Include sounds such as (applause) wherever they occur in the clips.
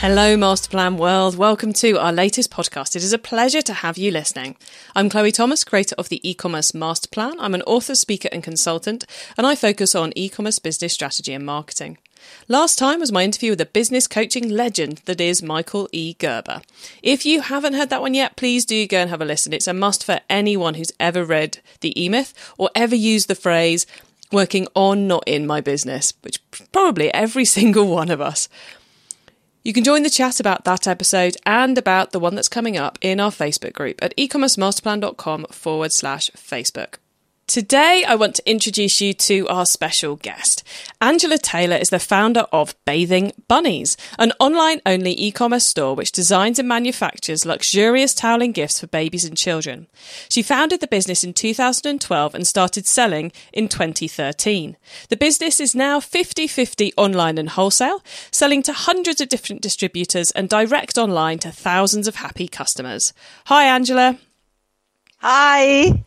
Hello, Masterplan World. Welcome to our latest podcast. It is a pleasure to have you listening. I'm Chloe Thomas, creator of the e-commerce Masterplan. I'm an author, speaker, and consultant, and I focus on e-commerce business strategy and marketing. Last time was my interview with a business coaching legend that is Michael E. Gerber. If you haven't heard that one yet, please do go and have a listen. It's a must for anyone who's ever read The E Myth or ever used the phrase working on, not in my business, which probably every (laughs) single one of us. You can join the chat about that episode and about the one that's coming up in our Facebook group at ecommercemasterplan.com forward slash Facebook. Today, I want to introduce you to our special guest. Angela Taylor is the founder of Bathing Bunnies, an online only e commerce store which designs and manufactures luxurious toweling gifts for babies and children. She founded the business in 2012 and started selling in 2013. The business is now 50 50 online and wholesale, selling to hundreds of different distributors and direct online to thousands of happy customers. Hi, Angela. Hi.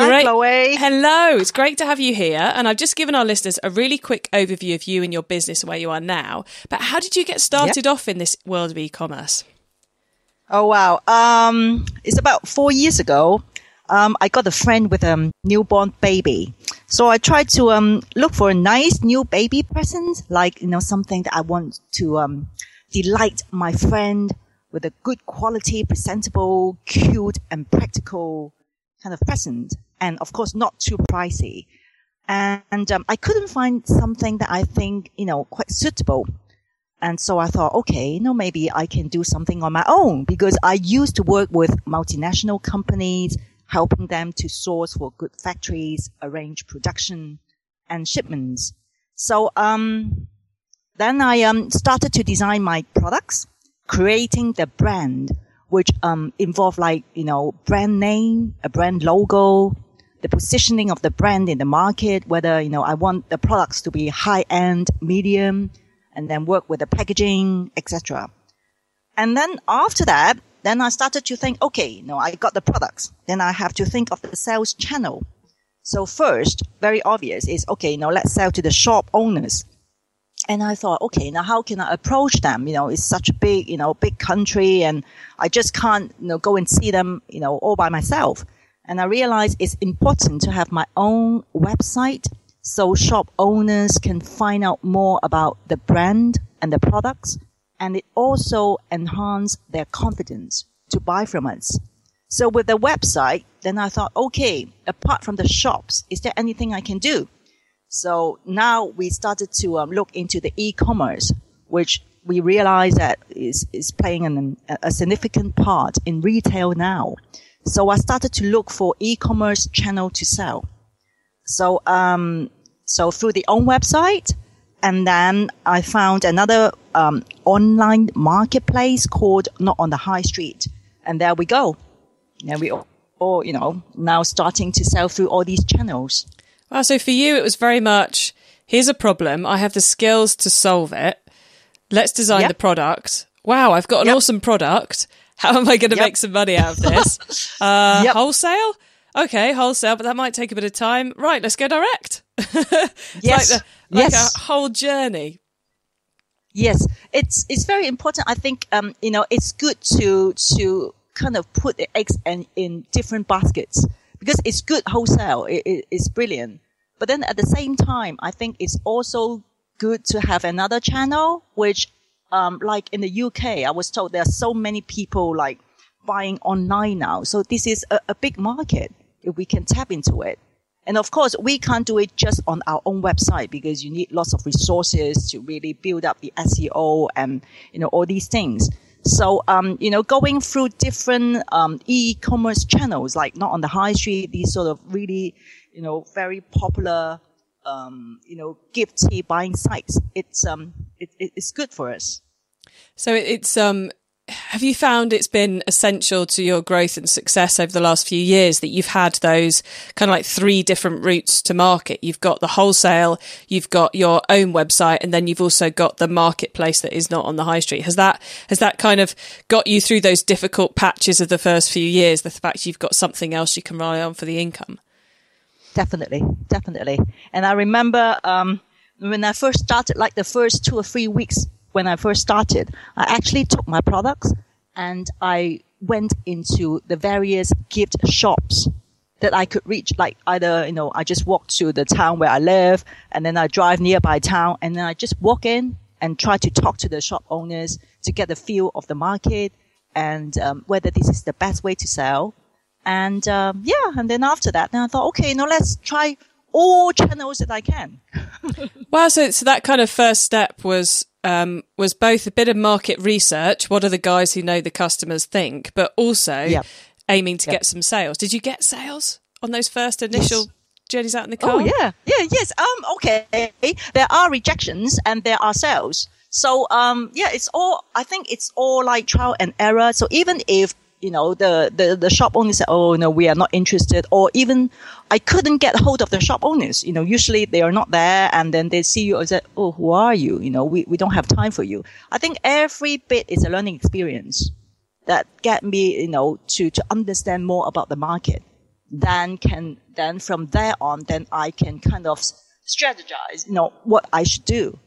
Great. Hi, Chloe. Hello, it's great to have you here. And I've just given our listeners a really quick overview of you and your business and where you are now. But how did you get started off in this world of e commerce? Oh wow. Um, it's about four years ago. Um, I got a friend with a newborn baby. So I tried to um, look for a nice new baby present, like you know something that I want to um, delight my friend with a good quality, presentable, cute, and practical kind of present, and of course not too pricey. And um, I couldn't find something that I think you know quite suitable. And so I thought, okay, you know, maybe I can do something on my own because I used to work with multinational companies, helping them to source for good factories, arrange production and shipments. So, um, then I, um, started to design my products, creating the brand, which, um, involved like, you know, brand name, a brand logo, the positioning of the brand in the market, whether, you know, I want the products to be high end, medium, and then work with the packaging, etc. And then after that, then I started to think, okay, you know, I got the products. Then I have to think of the sales channel. So first, very obvious is, okay, you know, let's sell to the shop owners. And I thought, okay, now how can I approach them? You know, it's such a big, you know, big country and I just can't, you know, go and see them, you know, all by myself. And I realized it's important to have my own website so shop owners can find out more about the brand and the products and it also enhance their confidence to buy from us. So with the website, then I thought, okay, apart from the shops, is there anything I can do? So now we started to um, look into the e-commerce, which we realize that is, is playing an, a significant part in retail now. So I started to look for e-commerce channel to sell. So, um, so through the own website, and then I found another um, online marketplace called Not on the High Street, and there we go. And we all, all, you know, now starting to sell through all these channels. Wow. So for you, it was very much here's a problem. I have the skills to solve it. Let's design Yep. the product. Wow. I've got an Yep. awesome product. (laughs) How am I going to Yep. make some money out of this? (laughs) Uh. Wholesale? Okay, wholesale, but that might take a bit of time. Right. Let's go direct. (laughs) Yes. Like, the, like Yes. a whole journey. Yes, it's it's very important. I think um, you know it's good to to kind of put the eggs in, in different baskets because it's good wholesale. It, it, it's brilliant, but then at the same time, I think it's also good to have another channel. Which, um, like in the UK, I was told there are so many people like buying online now. So this is a, a big market if we can tap into it. And of course, we can't do it just on our own website because you need lots of resources to really build up the SEO and, you know, all these things. So, um, you know, going through different, um, e-commerce channels, like not on the high street, these sort of really, you know, very popular, um, you know, gifty buying sites, it's, um, it- it's good for us. So it's um have you found it's been essential to your growth and success over the last few years that you've had those kind of like three different routes to market? You've got the wholesale, you've got your own website, and then you've also got the marketplace that is not on the high street. Has that has that kind of got you through those difficult patches of the first few years? The fact you've got something else you can rely on for the income. Definitely, definitely. And I remember um, when I first started, like the first two or three weeks when I first started, I actually took my products and I went into the various gift shops that I could reach. Like either, you know, I just walk to the town where I live and then I drive nearby town and then I just walk in and try to talk to the shop owners to get the feel of the market and um, whether this is the best way to sell. And um, yeah, and then after that, then I thought, okay, you know, let's try all channels that I can. (laughs) wow, so so that kind of first step was um, was both a bit of market research. What are the guys who know the customers think, but also yep. aiming to yep. get some sales. Did you get sales on those first initial? Yes. Journeys out in the car. Oh yeah, yeah, yes. Um, okay. There are rejections and there are sales. So um, yeah, it's all. I think it's all like trial and error. So even if you know, the, the, the shop owner said, oh, no, we are not interested. Or even I couldn't get hold of the shop owners. You know, usually they are not there and then they see you and say, oh, who are you? You know, we, we don't have time for you. I think every bit is a learning experience that get me, you know, to, to understand more about the market. Then can, then from there on, then I can kind of strategize, you know, what I should do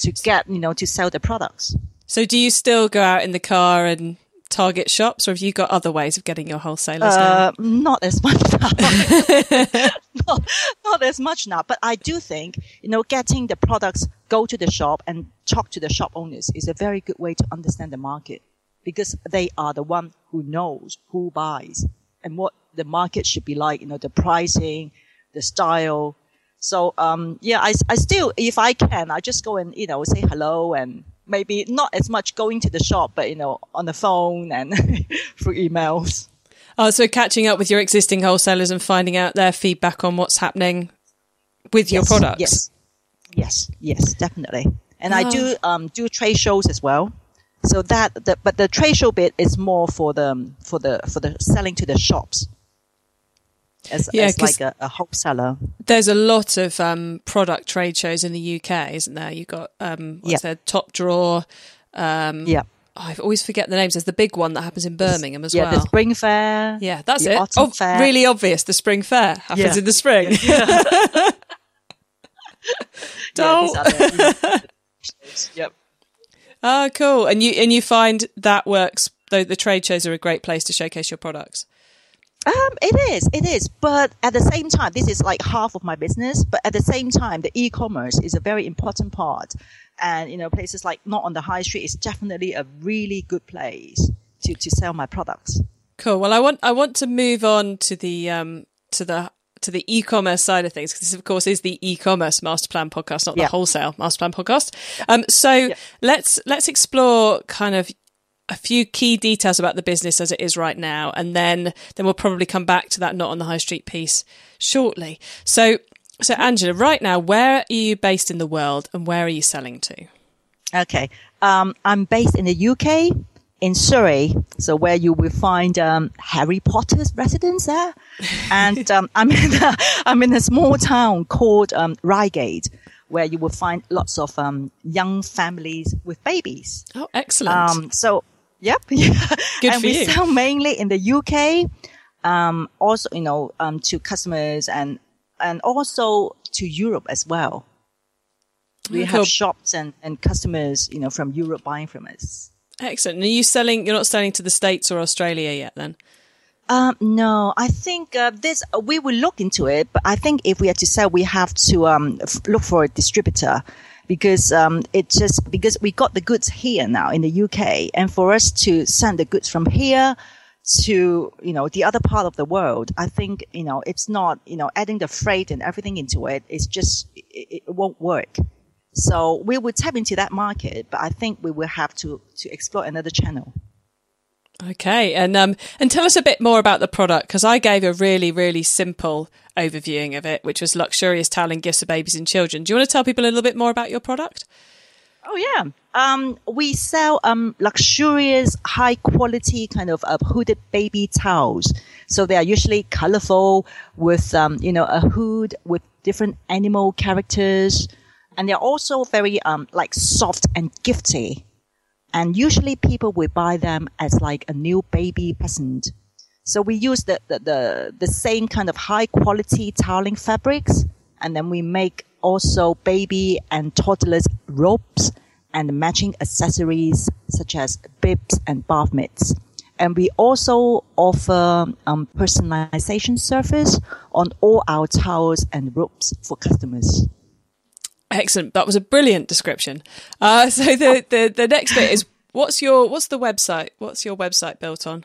to get, you know, to sell the products. So do you still go out in the car and Target shops, or have you got other ways of getting your wholesalers uh? Not as much (laughs) now. (laughs) not, not as much now, but I do think, you know, getting the products, go to the shop and talk to the shop owners is a very good way to understand the market because they are the one who knows who buys and what the market should be like, you know, the pricing, the style. So, um, yeah, I, I still, if I can, I just go and, you know, say hello and maybe not as much going to the shop, but you know, on the phone and (laughs) through emails. Oh, so catching up with your existing wholesalers and finding out their feedback on what's happening with yes, your products. Yes, yes, yes, definitely. And oh. I do ah. um, do trade shows as well. So that, the, but the trade show bit is more for the for the for the selling to the shops as, yeah, as like a, a wholesaler. There's a lot of um, product trade shows in the UK, isn't there? You've got um, what's yep. there, Top Drawer. Um, yeah. Oh, I always forget the names. There's the big one that happens in Birmingham as yeah, well. Yeah, the Spring Fair. Yeah, that's it. Oh, fair. really obvious. The Spring Fair happens yeah. in the spring. Yeah. (laughs) (laughs) Don't. (laughs) yep. Oh, cool. And you and you find that works. Though the trade shows are a great place to showcase your products. Um, it is, it is. But at the same time, this is like half of my business. But at the same time, the e-commerce is a very important part. And, you know, places like not on the high street is definitely a really good place to, to sell my products. Cool. Well, I want, I want to move on to the, um, to the, to the e-commerce side of things, because this, of course, is the e-commerce master plan podcast, not the wholesale master plan podcast. Um, so let's let's explore kind of a few key details about the business as it is right now, and then then we'll probably come back to that not on the high street piece shortly. So, so Angela, right now, where are you based in the world, and where are you selling to? Okay, um, I'm based in the UK, in Surrey, so where you will find um, Harry Potter's residence there, (laughs) and um, I'm in a, I'm in a small town called um, Reigate where you will find lots of um, young families with babies. Oh, excellent! Um, so Yep. (laughs) Good and we you. sell mainly in the UK, um, also, you know, um, to customers and, and also to Europe as well. We have shops and, and customers, you know, from Europe buying from us. Excellent. And are you selling, you're not selling to the States or Australia yet then? Um, no, I think uh, this uh, we will look into it, but I think if we are to sell, we have to um, f- look for a distributor because um, it just because we got the goods here now in the UK, and for us to send the goods from here to you know the other part of the world, I think you know it's not you know adding the freight and everything into it. It's just it, it won't work. So we will tap into that market, but I think we will have to to explore another channel. Okay, and um, and tell us a bit more about the product because I gave a really really simple overviewing of it, which was luxurious towel and gifts for babies and children. Do you want to tell people a little bit more about your product? Oh yeah. Um, we sell um luxurious, high quality kind of uh, hooded baby towels. So they are usually colorful with um you know a hood with different animal characters, and they're also very um like soft and gifty. And usually people will buy them as like a new baby present. So we use the, the, the, the same kind of high quality toweling fabrics. And then we make also baby and toddlers robes and matching accessories such as bibs and bath mitts. And we also offer um, personalization service on all our towels and robes for customers. Excellent. That was a brilliant description. Uh, so the, the, the next bit is what's your what's the website? What's your website built on?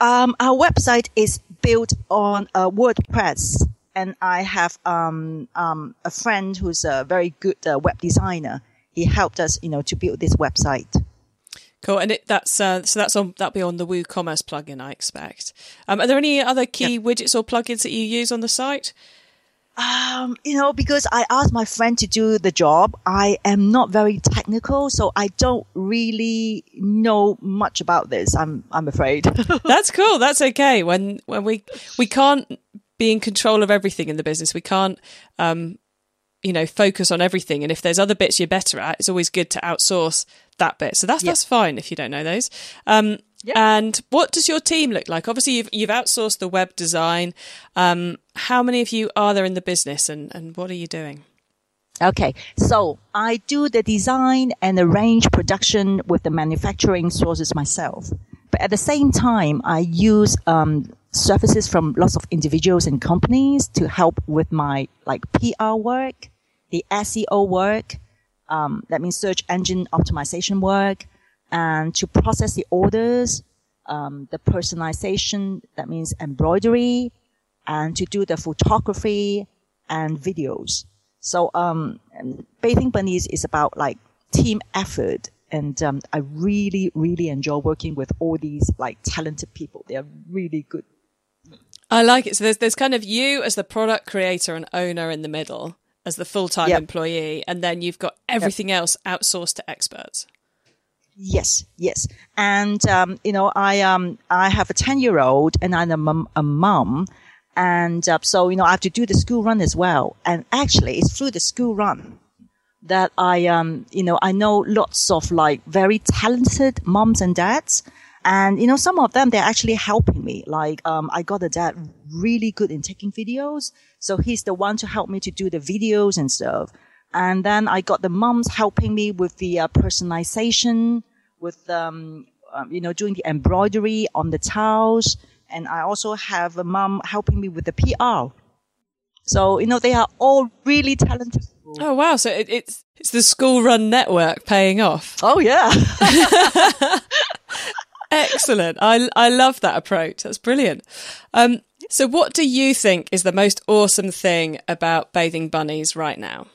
Um, our website is built on uh, WordPress, and I have um, um, a friend who's a very good uh, web designer. He helped us, you know, to build this website. Cool, and it, that's uh, so that's on that'll be on the WooCommerce plugin, I expect. Um, are there any other key widgets or plugins that you use on the site? Um, you know, because I asked my friend to do the job, I am not very technical, so I don't really know much about this. I'm, I'm afraid. (laughs) That's cool. That's okay. When, when we, we can't be in control of everything in the business. We can't, um, you know, focus on everything. And if there's other bits you're better at, it's always good to outsource that bit. So that's, yep. that's fine if you don't know those. Um, and what does your team look like? Obviously, you've, you've outsourced the web design. Um, how many of you are there in the business and, and what are you doing? Okay, so I do the design and arrange production with the manufacturing sources myself. But at the same time, I use um, services from lots of individuals and companies to help with my like PR work, the SEO work, um, that means search engine optimization work, and to process the orders, um, the personalization, that means embroidery, and to do the photography and videos. So, um, Bathing Bunnies is about like team effort. And, um, I really, really enjoy working with all these like talented people. They are really good. I like it. So there's, there's kind of you as the product creator and owner in the middle as the full-time yep. employee. And then you've got everything yep. else outsourced to experts. Yes, yes, and um, you know, I um, I have a ten year old, and I'm a mom, and uh, so you know, I have to do the school run as well. And actually, it's through the school run that I um, you know, I know lots of like very talented moms and dads, and you know, some of them they're actually helping me. Like um, I got a dad really good in taking videos, so he's the one to help me to do the videos and stuff. And then I got the moms helping me with the uh, personalization, with, um, um, you know, doing the embroidery on the towels. And I also have a mom helping me with the PR. So, you know, they are all really talented. Oh, wow. So it, it's, it's the school run network paying off. Oh, yeah. (laughs) Excellent. I, I love that approach. That's brilliant. Um, so what do you think is the most awesome thing about bathing bunnies right now?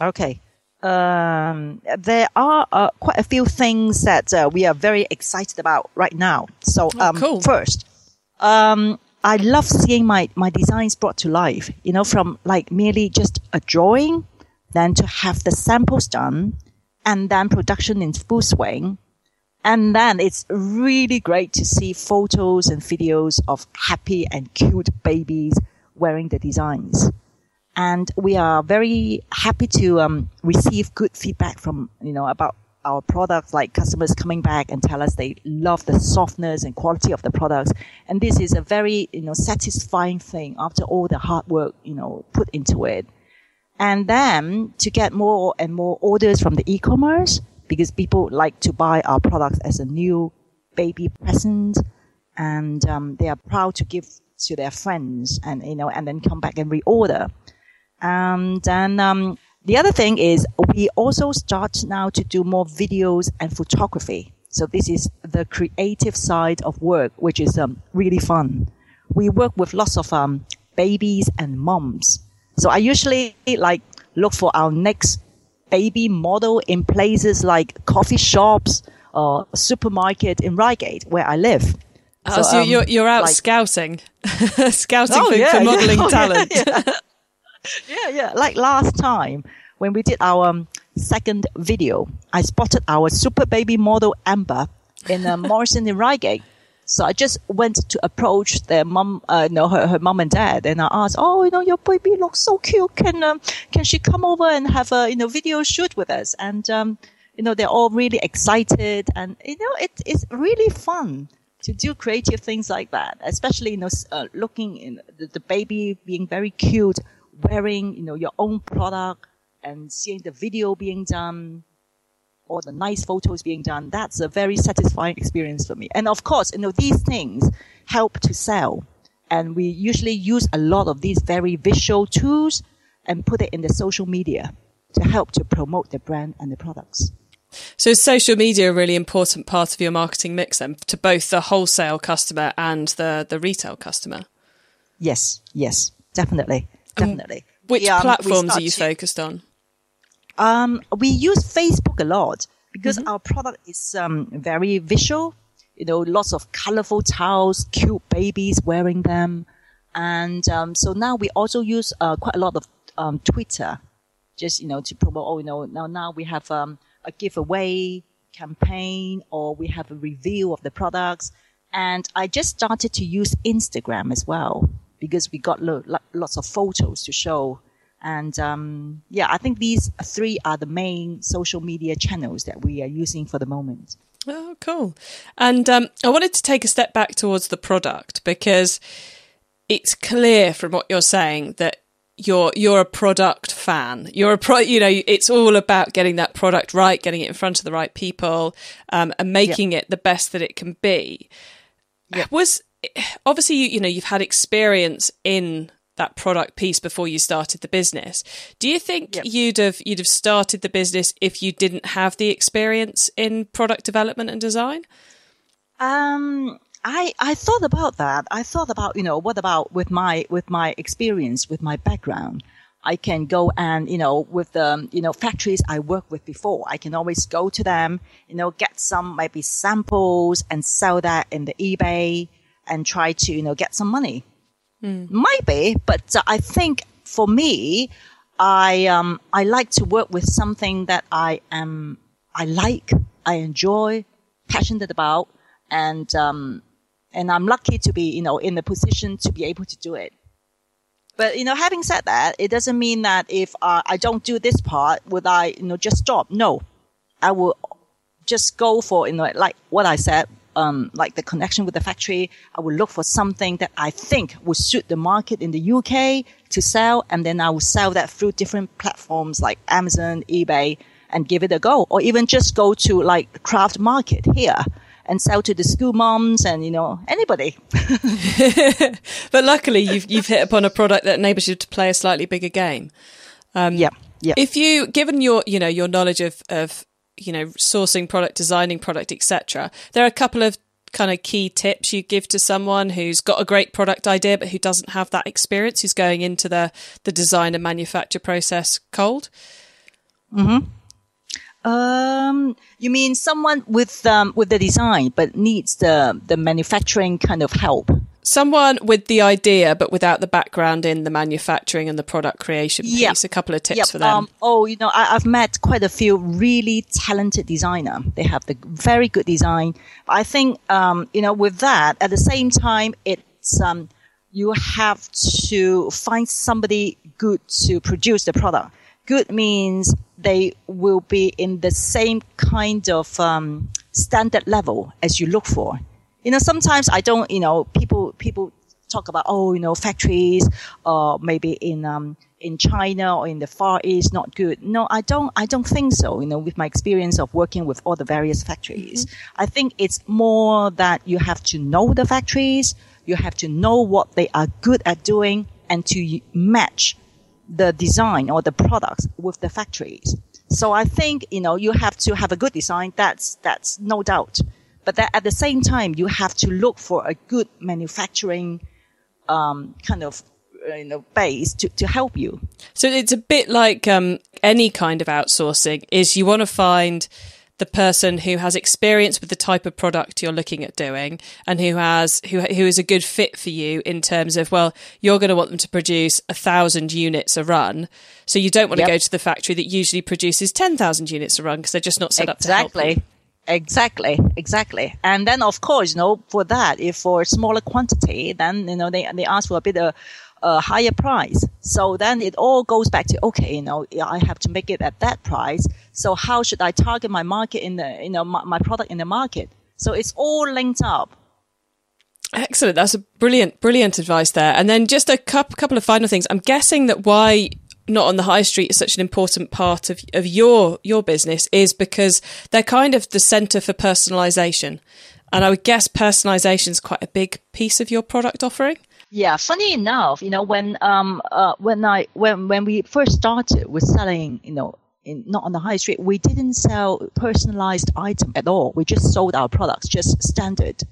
Okay. Um, there are uh, quite a few things that uh, we are very excited about right now. So, oh, um, oh, cool. first, um, I love seeing my, my designs brought to life, you know, from like merely just a drawing, then to have the samples done, and then production in full swing. And then it's really great to see photos and videos of happy and cute babies wearing the designs and we are very happy to um, receive good feedback from you know about our products like customers coming back and tell us they love the softness and quality of the products. And this is a very you know satisfying thing after all the hard work you know put into it. And then to get more and more orders from the e-commerce because people like to buy our products as a new baby present and um, they are proud to give to their friends and you know and then come back and reorder and then um, the other thing is we also start now to do more videos and photography. So this is the creative side of work, which is um, really fun. We work with lots of um, babies and moms. So I usually like look for our next baby model in places like coffee shops or supermarket in Reigate, where I live. Oh, so, so um, you're, you're out like, scouting, (laughs) scouting oh, for, yeah, (laughs) for modeling yeah. talent. yeah, yeah, yeah. Like last time when we did our um, second video, I spotted our super baby model Amber in uh, (laughs) Morrison in Reigate. So I just went to approach their mom, uh, no, her, her mom and dad, and I asked, "Oh, you know, your baby looks so cute. Can um, can she come over and have a you know video shoot with us?" And um, you know, they're all really excited, and you know, it, it's really fun to do creative things like that, especially you know, uh, looking in the, the baby being very cute, wearing you know your own product, and seeing the video being done or the nice photos being done, that's a very satisfying experience for me. And of course, you know, these things help to sell. And we usually use a lot of these very visual tools and put it in the social media to help to promote the brand and the products. So is social media a really important part of your marketing mix then to both the wholesale customer and the, the retail customer? Yes, yes, definitely. Definitely. which um, platforms are you to, focused on? Um, we use Facebook a lot because mm-hmm. our product is um, very visual. You know, lots of colorful towels, cute babies wearing them, and um, so now we also use uh, quite a lot of um, Twitter, just you know to promote. Oh, you know, now now we have um, a giveaway campaign, or we have a review of the products, and I just started to use Instagram as well because we got lo- lots of photos to show and um, yeah, I think these three are the main social media channels that we are using for the moment. Oh, cool. And um, I wanted to take a step back towards the product because it's clear from what you're saying that you're you're a product fan. You're a pro. You know, it's all about getting that product right, getting it in front of the right people, um, and making yep. it the best that it can be. Yep. Was obviously you, you know you've had experience in that product piece before you started the business. Do you think yep. you'd have you'd have started the business if you didn't have the experience in product development and design? Um I, I thought about that. I thought about, you know, what about with my with my experience, with my background? I can go and, you know, with the, you know, factories I worked with before, I can always go to them, you know, get some maybe samples and sell that in the eBay and try to, you know, get some money. Mm. Might be, but uh, I think for me, I um, I like to work with something that I am I like, I enjoy, passionate about, and um, and I'm lucky to be you know in the position to be able to do it. But you know, having said that, it doesn't mean that if uh, I don't do this part, would I you know just stop? No, I will just go for you know like what I said um, like the connection with the factory. I will look for something that I think would suit the market in the UK to sell, and then I will sell that through different platforms like Amazon, eBay, and give it a go, or even just go to like craft market here and sell to the school moms and you know anybody. (laughs) (laughs) but luckily, you've you've hit upon a product that enables you to play a slightly bigger game. Um, yeah, yeah. If you, given your you know your knowledge of of you know, sourcing product, designing product, etc. There are a couple of kind of key tips you give to someone who's got a great product idea but who doesn't have that experience, who's going into the the design and manufacture process cold. Hmm. Um, you mean someone with um, with the design but needs the the manufacturing kind of help? Someone with the idea but without the background in the manufacturing and the product creation piece yep. a couple of tips yep. for them. Um, oh you know I, have met quite a few really talented designer. They have the very good design. I think um, you know with that at the same time it's um, you have to find somebody good to produce the product. Good means they will be in the same kind of um, standard level as you look for you know, sometimes I don't, you know, people, people talk about, oh, you know, factories, uh, maybe in, um, in China or in the Far East, not good. No, I don't, I don't think so. You know, with my experience of working with all the various factories, mm-hmm. I think it's more that you have to know the factories, you have to know what they are good at doing and to match the design or the products with the factories. So I think, you know, you have to have a good design. That's, that's no doubt. But that at the same time, you have to look for a good manufacturing um, kind of uh, you know base to, to help you. So it's a bit like um, any kind of outsourcing. Is you want to find the person who has experience with the type of product you're looking at doing and who has who who is a good fit for you in terms of well you're going to want them to produce a thousand units a run so you don't want yep. to go to the factory that usually produces 10,000 units a run because they're just not set exactly. up to help you. Exactly, exactly. And then of course, you know, for that, if for smaller quantity, then, you know, they, they ask for a bit of, a higher price. So then it all goes back to, okay, you know, I have to make it at that price. So how should I target my market in the, you know, my, my product in the market? So it's all linked up. Excellent. That's a brilliant, brilliant advice there. And then just a couple of final things. I'm guessing that why not on the high street is such an important part of, of your, your business is because they're kind of the center for personalization. And I would guess personalization is quite a big piece of your product offering. Yeah, funny enough, you know, when um uh, when I when when we first started with selling, you know, in, not on the high street, we didn't sell personalized item at all. We just sold our products, just standard,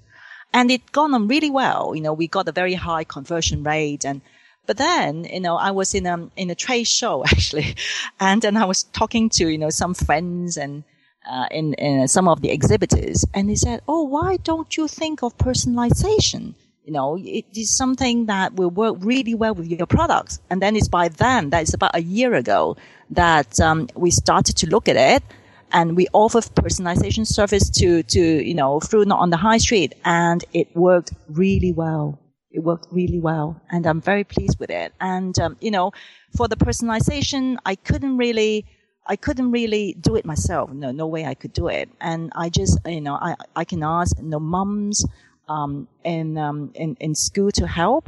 and it gone on really well. You know, we got a very high conversion rate, and but then you know I was in a in a trade show (laughs) actually, and then I was talking to you know some friends and. Uh, in, in some of the exhibitors, and they said, "Oh, why don't you think of personalization?" you know, it is something that will work really well with your products. And then it's by then, that is about a year ago, that um, we started to look at it and we offer personalization service to, to, you know, through not on the high street and it worked really well. It worked really well and I'm very pleased with it. And, um, you know, for the personalization, I couldn't really, I couldn't really do it myself. No, no way I could do it. And I just, you know, I, I can ask, you know, mums um, in, um, in, in school to help.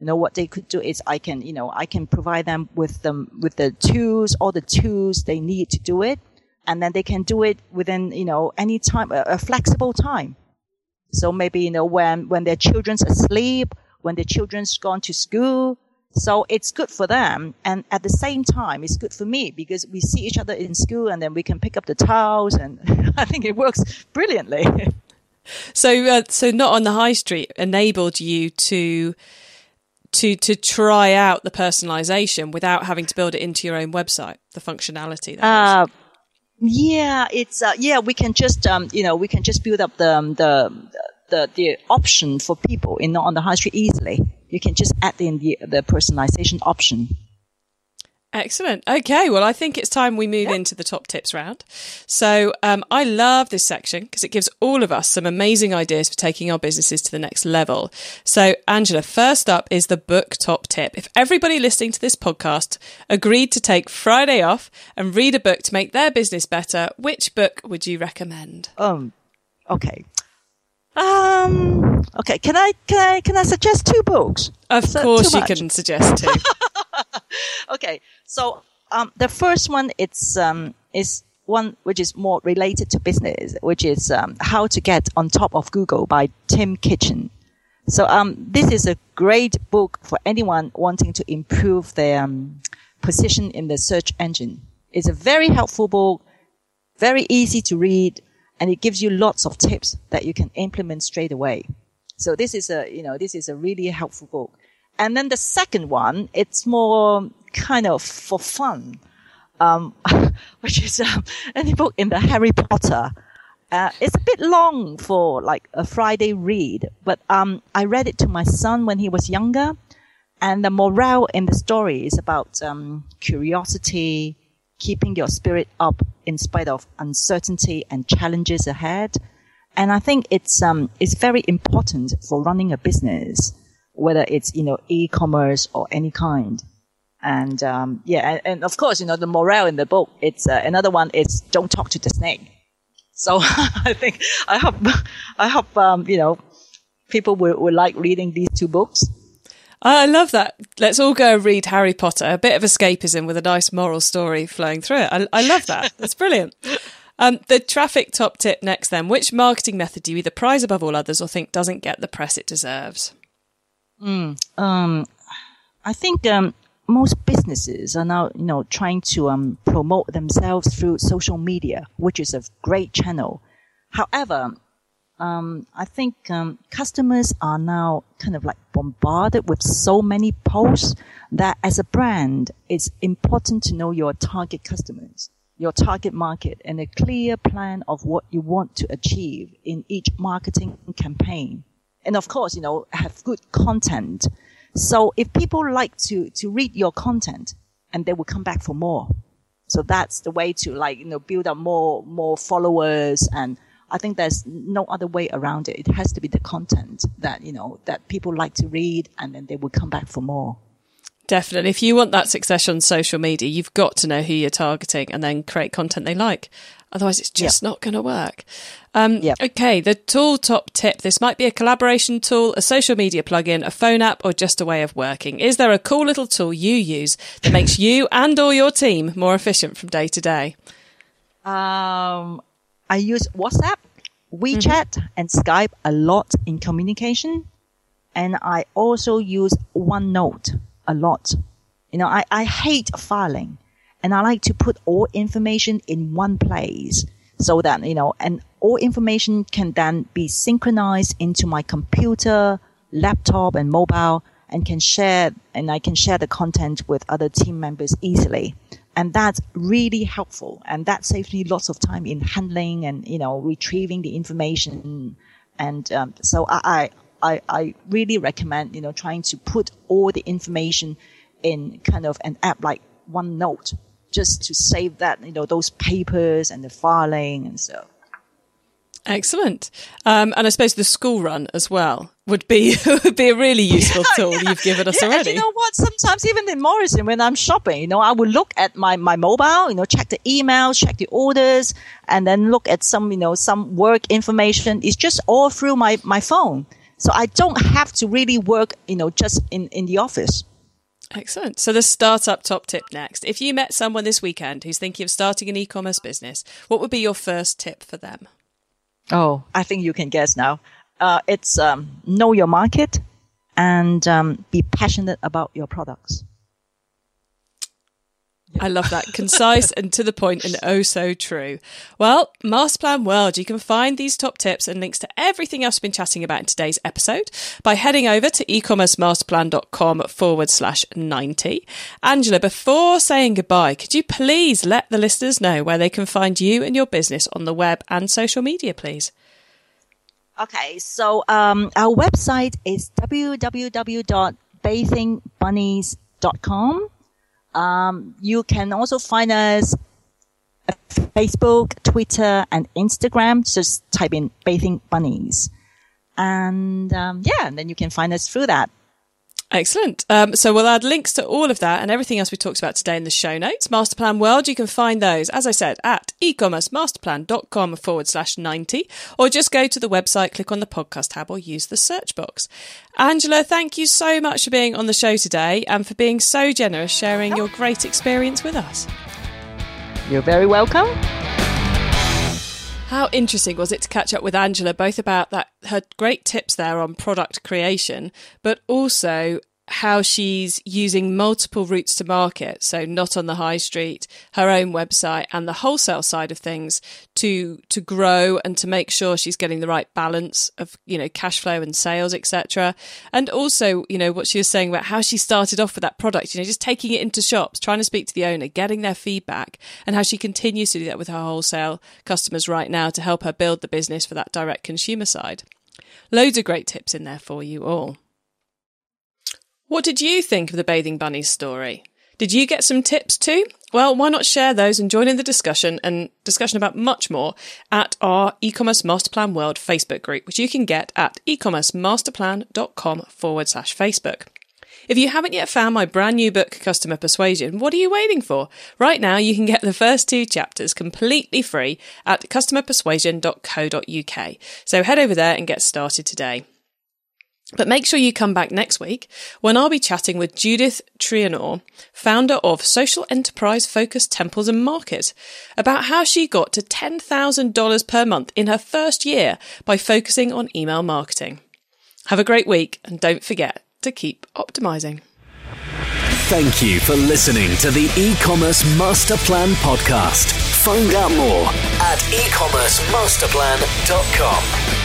You know, what they could do is I can, you know, I can provide them with them, with the tools, all the tools they need to do it. And then they can do it within, you know, any time, a, a flexible time. So maybe, you know, when, when their children's asleep, when their children's gone to school. So it's good for them. And at the same time, it's good for me because we see each other in school and then we can pick up the towels and (laughs) I think it works brilliantly. So, uh, so not on the high street enabled you to to to try out the personalization without having to build it into your own website. The functionality. Uh, yeah, it's uh, yeah. We can just um, you know we can just build up the um, the the the option for people in on the high street easily. You can just add in the the personalization option. Excellent. Okay. Well, I think it's time we move into the top tips round. So, um, I love this section because it gives all of us some amazing ideas for taking our businesses to the next level. So, Angela, first up is the book top tip. If everybody listening to this podcast agreed to take Friday off and read a book to make their business better, which book would you recommend? Um, okay. Um, okay. Can I, can I, can I suggest two books? Of course you can suggest two. (laughs) okay. So um, the first one it's um, is one which is more related to business, which is um, how to get on top of Google by Tim Kitchen. So um, this is a great book for anyone wanting to improve their um, position in the search engine. It's a very helpful book, very easy to read, and it gives you lots of tips that you can implement straight away. So this is a you know this is a really helpful book. And then the second one, it's more kind of for fun, um, (laughs) which is um, any book in the Harry Potter. Uh, it's a bit long for like a Friday read, but um, I read it to my son when he was younger, and the morale in the story is about um, curiosity, keeping your spirit up in spite of uncertainty and challenges ahead. And I think it's um, it's very important for running a business, whether it's you know e-commerce or any kind. And um, yeah, and, and, of course, you know, the morale in the book, it's uh, another one is don't talk to the snake. So (laughs) I think, I hope, (laughs) I hope, um, you know, people will, will like reading these two books. I love that. Let's all go read Harry Potter, a bit of escapism with a nice moral story flowing through it. I, I love that. (laughs) That's brilliant. Um, the traffic top tip next, then. Which marketing method do you either prize above all others or think doesn't get the press it deserves? Mm, um, I think um, most businesses are now, you know, trying to um, promote themselves through social media, which is a great channel. However, um, I think um, customers are now kind of like bombarded with so many posts that as a brand, it's important to know your target customers. your target market and a clear plan of what you want to achieve in each marketing campaign. And of course, you know, have good content. So if people like to, to read your content and they will come back for more. So that's the way to like, you know, build up more, more followers. And I think there's no other way around it. It has to be the content that, you know, that people like to read and then they will come back for more. Definitely. If you want that success on social media, you've got to know who you're targeting and then create content they like. Otherwise, it's just not going to work. Um, Yep. Okay, the tool top tip. This might be a collaboration tool, a social media plugin, a phone app, or just a way of working. Is there a cool little tool you use that makes you and or your team more efficient from day to day? Um, I use WhatsApp, WeChat, mm-hmm. and Skype a lot in communication. And I also use OneNote a lot. You know, I, I hate filing and I like to put all information in one place so that, you know, and all information can then be synchronized into my computer, laptop and mobile and can share, and I can share the content with other team members easily. And that's really helpful. And that saves me lots of time in handling and, you know, retrieving the information. And, um, so I, I, I, really recommend, you know, trying to put all the information in kind of an app like OneNote just to save that, you know, those papers and the filing and so. Excellent. Um, and I suppose the school run as well would be (laughs) would be a really (laughs) useful tool you've given us Yeah, already. you know what? Sometimes even in Morrison, when I'm shopping, you know, I will look at my, my mobile, you know, check the emails, check the orders, and then look at some, you know, some work information. It's just all through my, my phone. So I don't have to really work, you know, just in, in the office. Excellent. So the startup top tip next. If you met someone this weekend who's thinking of starting an e-commerce business, what would be your first tip for them? Oh, I think you can guess now. Uh, it's um, know your market and um, be passionate about your products. I love that. Concise and to the point and oh so true. Well, Masterplan World, you can find these top tips and links to everything else we've been chatting about in today's episode by heading over to ecommercemasterplan.com forward slash 90. Angela, before saying goodbye, could you please let the listeners know where they can find you and your business on the web and social media, please? Okay, so um, our website is www.bathingbunnies.com. Um, you can also find us Facebook, Twitter, and Instagram. Just type in Bathing Bunnies. And um, yeah, and then you can find us through that. Excellent. Um, so we'll add links to all of that and everything else we talked about today in the show notes. Masterplan World, you can find those, as I said, at ecommercemasterplan.com forward slash 90, or just go to the website, click on the podcast tab, or use the search box. Angela, thank you so much for being on the show today and for being so generous sharing your great experience with us. You're very welcome. How interesting was it to catch up with Angela, both about that her great tips there on product creation, but also how she's using multiple routes to market. So not on the high street, her own website and the wholesale side of things to, to grow and to make sure she's getting the right balance of, you know, cash flow and sales, etc. And also, you know, what she was saying about how she started off with that product, you know, just taking it into shops, trying to speak to the owner, getting their feedback and how she continues to do that with her wholesale customers right now to help her build the business for that direct consumer side. Loads of great tips in there for you all. What did you think of the Bathing Bunnies story? Did you get some tips too? Well, why not share those and join in the discussion and discussion about much more at our e-commerce masterplan world Facebook group, which you can get at ecommercemasterplan.com forward slash Facebook. If you haven't yet found my brand new book, Customer Persuasion, what are you waiting for? Right now, you can get the first two chapters completely free at customerpersuasion.co.uk. So head over there and get started today. But make sure you come back next week when I'll be chatting with Judith Trianor, founder of Social Enterprise Focused Temples and Market, about how she got to $10,000 per month in her first year by focusing on email marketing. Have a great week and don't forget to keep optimizing. Thank you for listening to the e-commerce master plan podcast. Find out more at ecommercemasterplan.com.